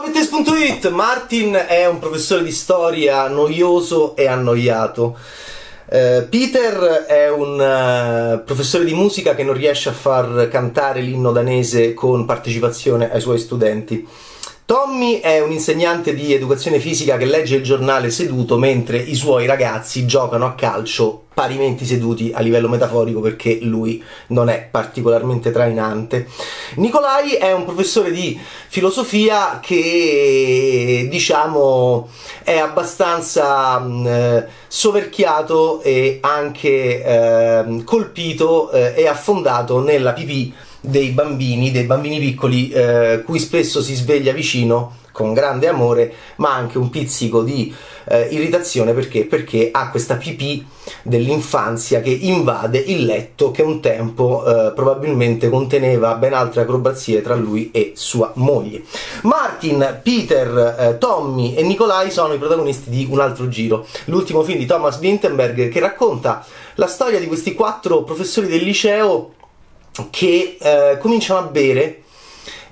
Hobbits.it Martin è un professore di storia noioso e annoiato. Uh, Peter è un uh, professore di musica che non riesce a far cantare l'inno danese con partecipazione ai suoi studenti. Tommy è un insegnante di educazione fisica che legge il giornale seduto mentre i suoi ragazzi giocano a calcio parimenti seduti a livello metaforico perché lui non è particolarmente trainante. Nicolai è un professore di filosofia che diciamo è abbastanza mh, eh, soverchiato e anche eh, colpito eh, e affondato nella pipì dei bambini, dei bambini piccoli, eh, cui spesso si sveglia vicino con grande amore, ma anche un pizzico di eh, irritazione perché? perché ha questa pipì dell'infanzia che invade il letto che un tempo eh, probabilmente conteneva ben altre acrobazie tra lui e sua moglie. Martin, Peter, eh, Tommy e Nikolai sono i protagonisti di Un altro giro, l'ultimo film di Thomas Winterberg che racconta la storia di questi quattro professori del liceo che eh, cominciano a bere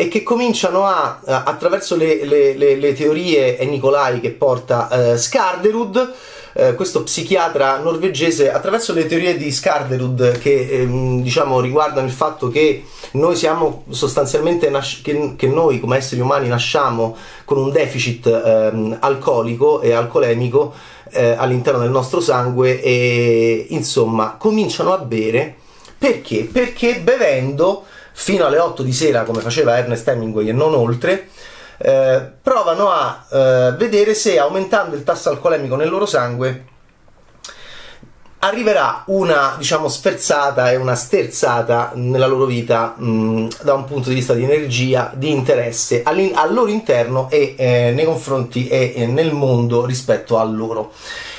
e che cominciano a, attraverso le, le, le, le teorie, è Nicolai che porta eh, Skarderud, eh, questo psichiatra norvegese, attraverso le teorie di Skarderud che ehm, diciamo riguardano il fatto che noi siamo sostanzialmente, nas- che, che, noi come esseri umani nasciamo con un deficit ehm, alcolico e alcolemico eh, all'interno del nostro sangue e insomma cominciano a bere perché? Perché bevendo fino alle 8 di sera, come faceva Ernest Hemingway e non oltre, eh, provano a eh, vedere se aumentando il tasso alcolemico nel loro sangue arriverà una diciamo sferzata e una sterzata nella loro vita mh, da un punto di vista di energia, di interesse al loro interno e eh, nei confronti e, e nel mondo rispetto a loro.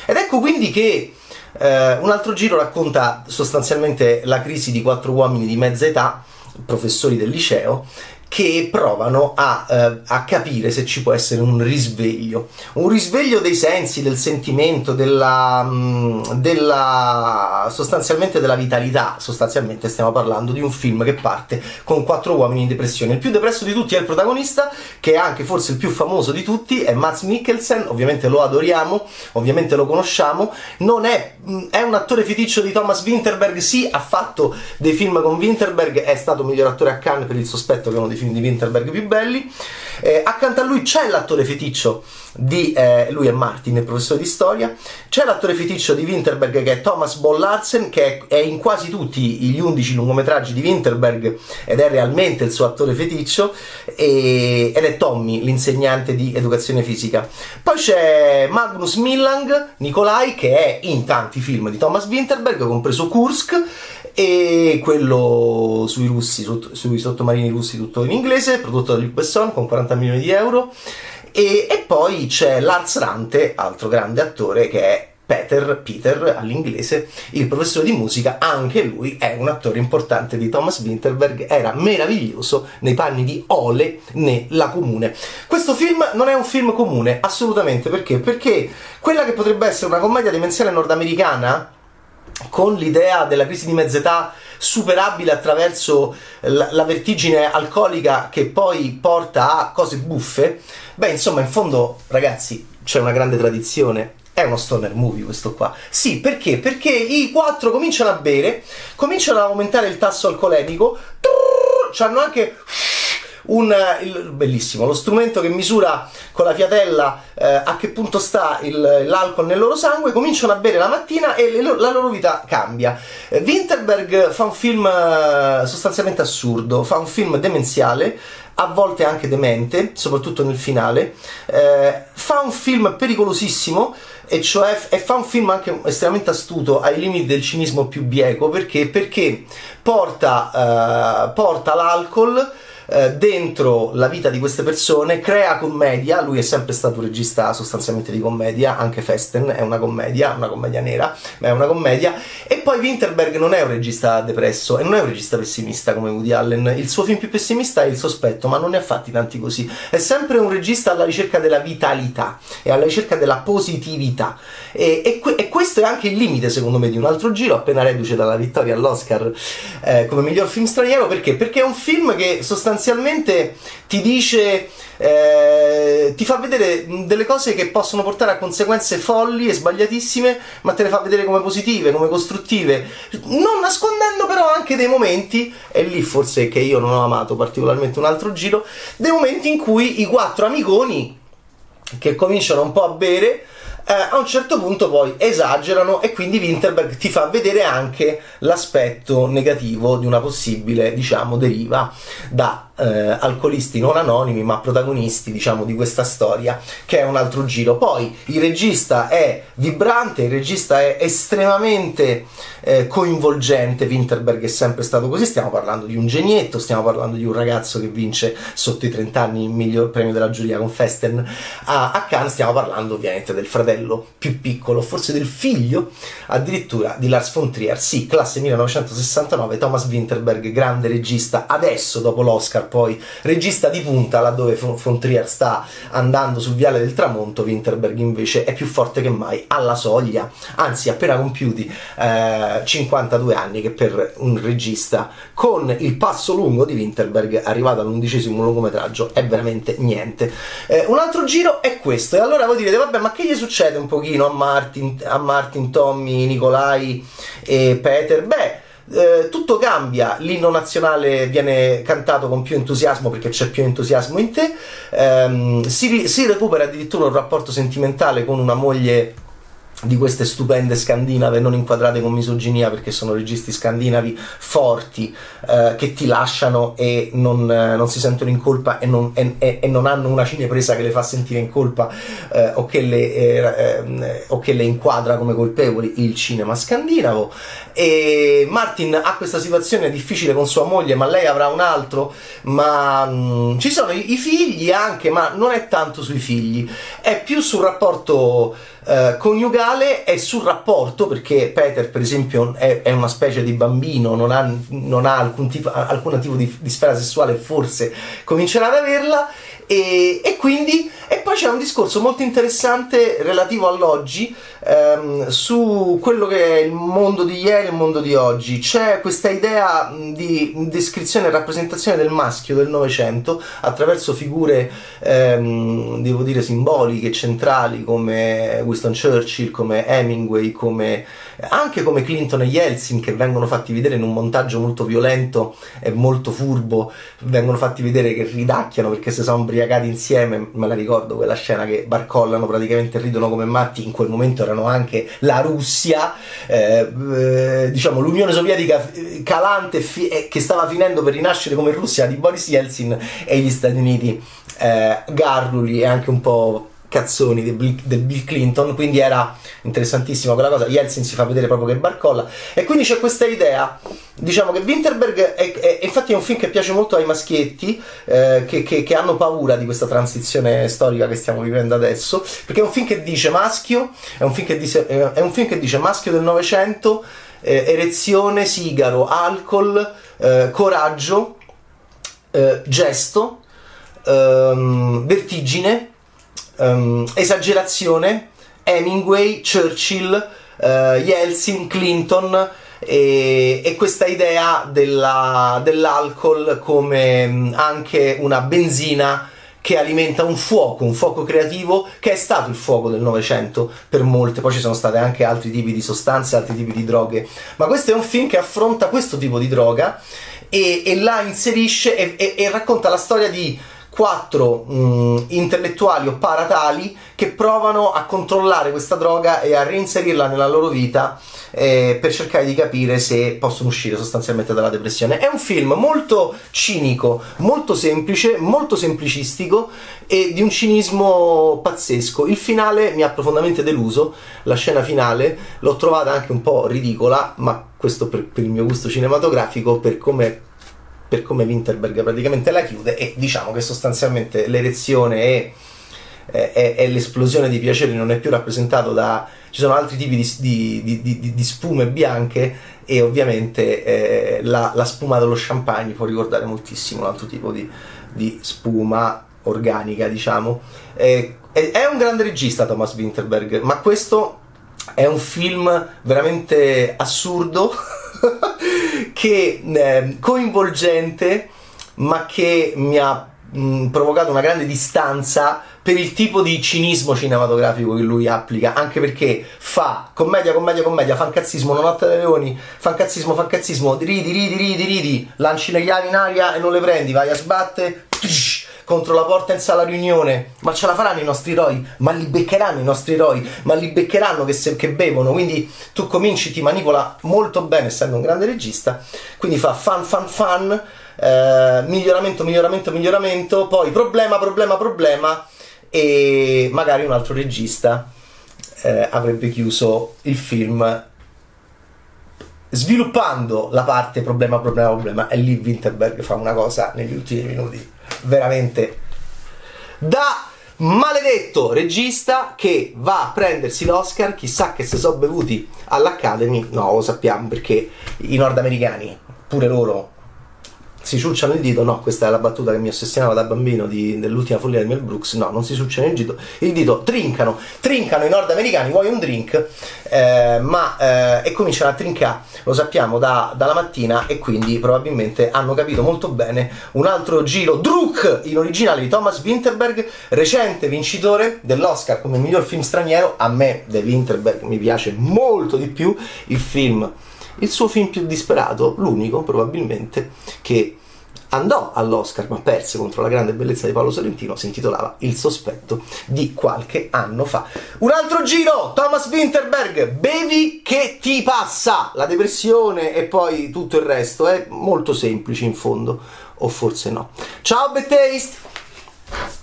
Ed ecco quindi che eh, un altro giro racconta sostanzialmente la crisi di quattro uomini di mezza età, professori del liceo, che provano a, eh, a, capire se ci può essere un risveglio, un risveglio dei sensi, del sentimento, della, mm, della, sostanzialmente della vitalità. Sostanzialmente stiamo parlando di un film che parte con quattro uomini in depressione. Il più depresso di tutti è il protagonista, che è anche forse il più famoso di tutti, è Mats Mikkelsen, ovviamente lo adoriamo, ovviamente lo conosciamo, non è, mm, è un attore feticcio di Thomas Winterberg, sì, ha fatto dei film con Winterberg, è stato miglior attore a Cannes per il sospetto che uno dei film di Winterberg più belli. Eh, accanto a lui c'è l'attore feticcio di eh, lui è Martin, il professore di storia. C'è l'attore feticcio di Winterberg che è Thomas Boll Larsen, che è, in quasi tutti gli 11 lungometraggi di Winterberg ed è realmente il suo attore feticcio. E, ed è Tommy, l'insegnante di educazione fisica. Poi c'è Magnus Millang, Nikolai, che è in tanti film di Thomas Winterberg, compreso Kursk e quello sui russi, sui sottomarini russi tutto in inglese, prodotto da Luc Besson con 40 milioni di euro. E, e poi c'è Lars Rante, altro grande attore che è Peter, Peter all'inglese, il professore di musica, anche lui è un attore importante di Thomas Winterberg, era meraviglioso nei panni di Ole nella comune. Questo film non è un film comune, assolutamente, perché? Perché quella che potrebbe essere una commedia demenziale nordamericana con l'idea della crisi di mezz'età superabile attraverso la, vertigine alcolica che poi porta a cose buffe, beh, insomma, in fondo, ragazzi, c'è una grande tradizione. È uno stoner movie questo qua. Sì, perché? Perché i quattro cominciano a bere, cominciano ad aumentare il tasso alcolemico, hanno anche un il, bellissimo, lo strumento che misura con la fiatella eh, a che punto sta il, l'alcol nel loro sangue, cominciano a bere la mattina e le, la loro vita cambia. Eh, Winterberg fa un film eh, sostanzialmente assurdo, fa un film demenziale, a volte anche demente, soprattutto nel finale, eh, fa un film pericolosissimo e cioè e fa un film anche estremamente astuto ai limiti del cinismo più bieco perché, perché porta, eh, porta l'alcol eh, dentro la vita di queste persone, crea commedia, lui è sempre stato un regista sostanzialmente di commedia, anche Festen è una commedia, una commedia nera, ma è una commedia, e poi Winterberg non è un regista depresso e non è un regista pessimista come Woody Allen, il suo film più pessimista è Il sospetto, ma non ne ha fatti tanti così, è sempre un regista alla ricerca della vitalità e alla ricerca della positività. E, e, e questo è anche il limite secondo me di un altro giro appena reduce dalla vittoria all'Oscar eh, come miglior film straniero. Perché? Perché è un film che sostanzialmente sostanzialmente ti dice eh, ti fa vedere delle cose che possono portare a conseguenze folli e sbagliatissime, ma te le fa vedere come positive, come costruttive, non nascondendo però anche dei momenti, e lì forse che io non ho amato particolarmente un altro giro, dei momenti in cui i quattro amiconi che cominciano un po' a bere eh, a un certo punto poi esagerano e quindi Winterberg ti fa vedere anche l'aspetto negativo di una possibile, diciamo, deriva da eh, alcolisti non anonimi ma protagonisti diciamo di questa storia che è un altro giro. Poi il regista è vibrante il regista è estremamente eh, coinvolgente. Winterberg è sempre stato così. Stiamo parlando di un genietto stiamo parlando di un ragazzo che vince sotto i 30 anni il miglior premio della giuria con Festen a, a Cannes. Stiamo parlando ovviamente del fratello più piccolo forse del figlio addirittura di Lars von Trier. Sì classe 1969 Thomas Winterberg grande regista. Adesso dopo l'Oscar poi regista di punta laddove von Trier sta andando sul viale del tramonto Winterberg invece è più forte che mai alla soglia anzi appena compiuti eh, 52 anni che per un regista. Con il passo lungo di Winterberg arrivato all'undicesimo lungometraggio è veramente niente. Eh, un altro giro è questo e allora voi direte vabbè ma che gli succede un pochino a Martin, a Martin Tommy, Nicolai e Peter? Beh eh, tutto cambia, l'inno nazionale viene cantato con più entusiasmo perché c'è più entusiasmo in te, ehm, si, si recupera addirittura un rapporto sentimentale con una moglie di queste stupende scandinave non inquadrate con misoginia perché sono registi scandinavi forti eh, che ti lasciano e non, eh, non, si sentono in colpa e non, e, e non, hanno una cinepresa che le fa sentire in colpa eh, o, che le, eh, eh, o, che le, inquadra come colpevoli il cinema scandinavo. E Martin ha questa situazione difficile con sua moglie ma lei avrà un altro? Ma mh, mm, ci sono i, i figli anche ma non è tanto sui figli è più sul rapporto eh, coniugale è sul rapporto, perché Peter, per esempio, è, è una specie di bambino, non ha, non ha alcun, tipo, alcun tipo di, di sfera sessuale, forse comincerà ad averla e, e, quindi e poi c'è un discorso molto interessante relativo all'oggi ehm, su quello che è il mondo di ieri e il mondo di oggi. C'è questa idea di descrizione e rappresentazione del maschio del Novecento attraverso figure ehm, devo dire simboliche centrali come Winston Churchill come Hemingway come anche come Clinton e Yeltsin che vengono fatti vedere in un montaggio molto violento e molto furbo. Vengono fatti vedere che ridacchiano perché si sono ubriacati insieme me la ricordo quella scena che barcollano praticamente ridono come matti in quel momento erano anche la Russia eh, eh, diciamo l'Unione Sovietica calante fi- eh, che stava finendo per rinascere come Russia di Boris Yeltsin e gli Stati Uniti. Eh, garruli e anche un po' cazzoni del Bill, del Bill, Clinton, quindi era interessantissima quella cosa. Yeltsin si fa vedere proprio che barcolla. E quindi c'è questa idea, diciamo che Winterberg è, è, infatti è un film che piace molto ai maschietti eh, che, che, che, hanno paura di questa transizione storica che stiamo vivendo adesso, perché è un film che dice maschio, è un film che dice, un film che dice maschio del Novecento, eh, erezione, sigaro, alcol, eh, coraggio, eh, gesto, ehm, vertigine um, esagerazione, Hemingway, Churchill, uh, Yeltsin, Clinton e, e questa idea della, dell'alcol come um, anche una benzina che alimenta un fuoco, un fuoco creativo che è stato il fuoco del Novecento per molte, poi ci sono stati anche altri tipi di sostanze, altri tipi di droghe, ma questo è un film che affronta questo tipo di droga e, e la inserisce e, e, e racconta la storia di quattro mh, mm, intellettuali o paratali che provano a controllare questa droga e a reinserirla nella loro vita eh, per cercare di capire se possono uscire sostanzialmente dalla depressione. È un film molto cinico, molto semplice, molto semplicistico e di un cinismo pazzesco. Il finale mi ha profondamente deluso, la scena finale l'ho trovata anche un po' ridicola, ma questo per, per il mio gusto cinematografico, per come per come Winterberg praticamente la chiude e diciamo che sostanzialmente l'erezione e, e, e l'esplosione di piacere non è più rappresentato da ci sono altri tipi di, di, di, di spume bianche e ovviamente eh, la, la, spuma dello champagne può ricordare moltissimo un altro tipo di, spuma organica diciamo. Eh, è un grande regista Thomas Winterberg ma questo è un film veramente assurdo che eh, coinvolgente ma che mi ha mh, provocato una grande distanza per il tipo di cinismo cinematografico che lui applica, anche perché fa commedia, commedia, commedia, fancazzismo, non notte dei leoni, fancazzismo, fancazzismo, ridi, ridi, ridi, ridi, lanci le chiavi in aria e non le prendi, vai a sbattere, contro la porta in sala riunione, ma ce la faranno i nostri eroi, ma li beccheranno i nostri eroi, ma li beccheranno che, se, che bevono, quindi tu cominci, ti manipola molto bene essendo un grande regista, quindi fa fan fan fan, eh, miglioramento, miglioramento, miglioramento, poi problema, problema, problema, e magari un altro regista eh, avrebbe chiuso il film sviluppando la parte problema problema problema. E lì Winterberg fa una cosa negli ultimi minuti veramente da maledetto regista che va a prendersi l'Oscar chissà che se sono bevuti all'Academy no lo sappiamo perché i nordamericani pure loro si ciucciano il dito, no, questa è la battuta che mi ossessionava da bambino di, dell'ultima follia di Mel Brooks, no, non si ciucciano il dito, il dito trincano, trincano i nordamericani, vuoi un drink, eh, ma, eh, e cominciano a trincare, lo sappiamo, da, dalla mattina e quindi probabilmente hanno capito molto bene un altro giro, Druk, in originale di Thomas Winterberg, recente vincitore dell'Oscar come miglior film straniero, a me The Winterberg mi piace molto di più, il film il suo film più disperato, l'unico probabilmente, che andò all'Oscar ma perse contro la grande bellezza di Paolo Sorrentino, si intitolava Il sospetto di qualche anno fa. Un altro giro, Thomas Winterberg, bevi che ti passa, la depressione e poi tutto il resto, è molto semplice in fondo, o forse no. Ciao Betaste!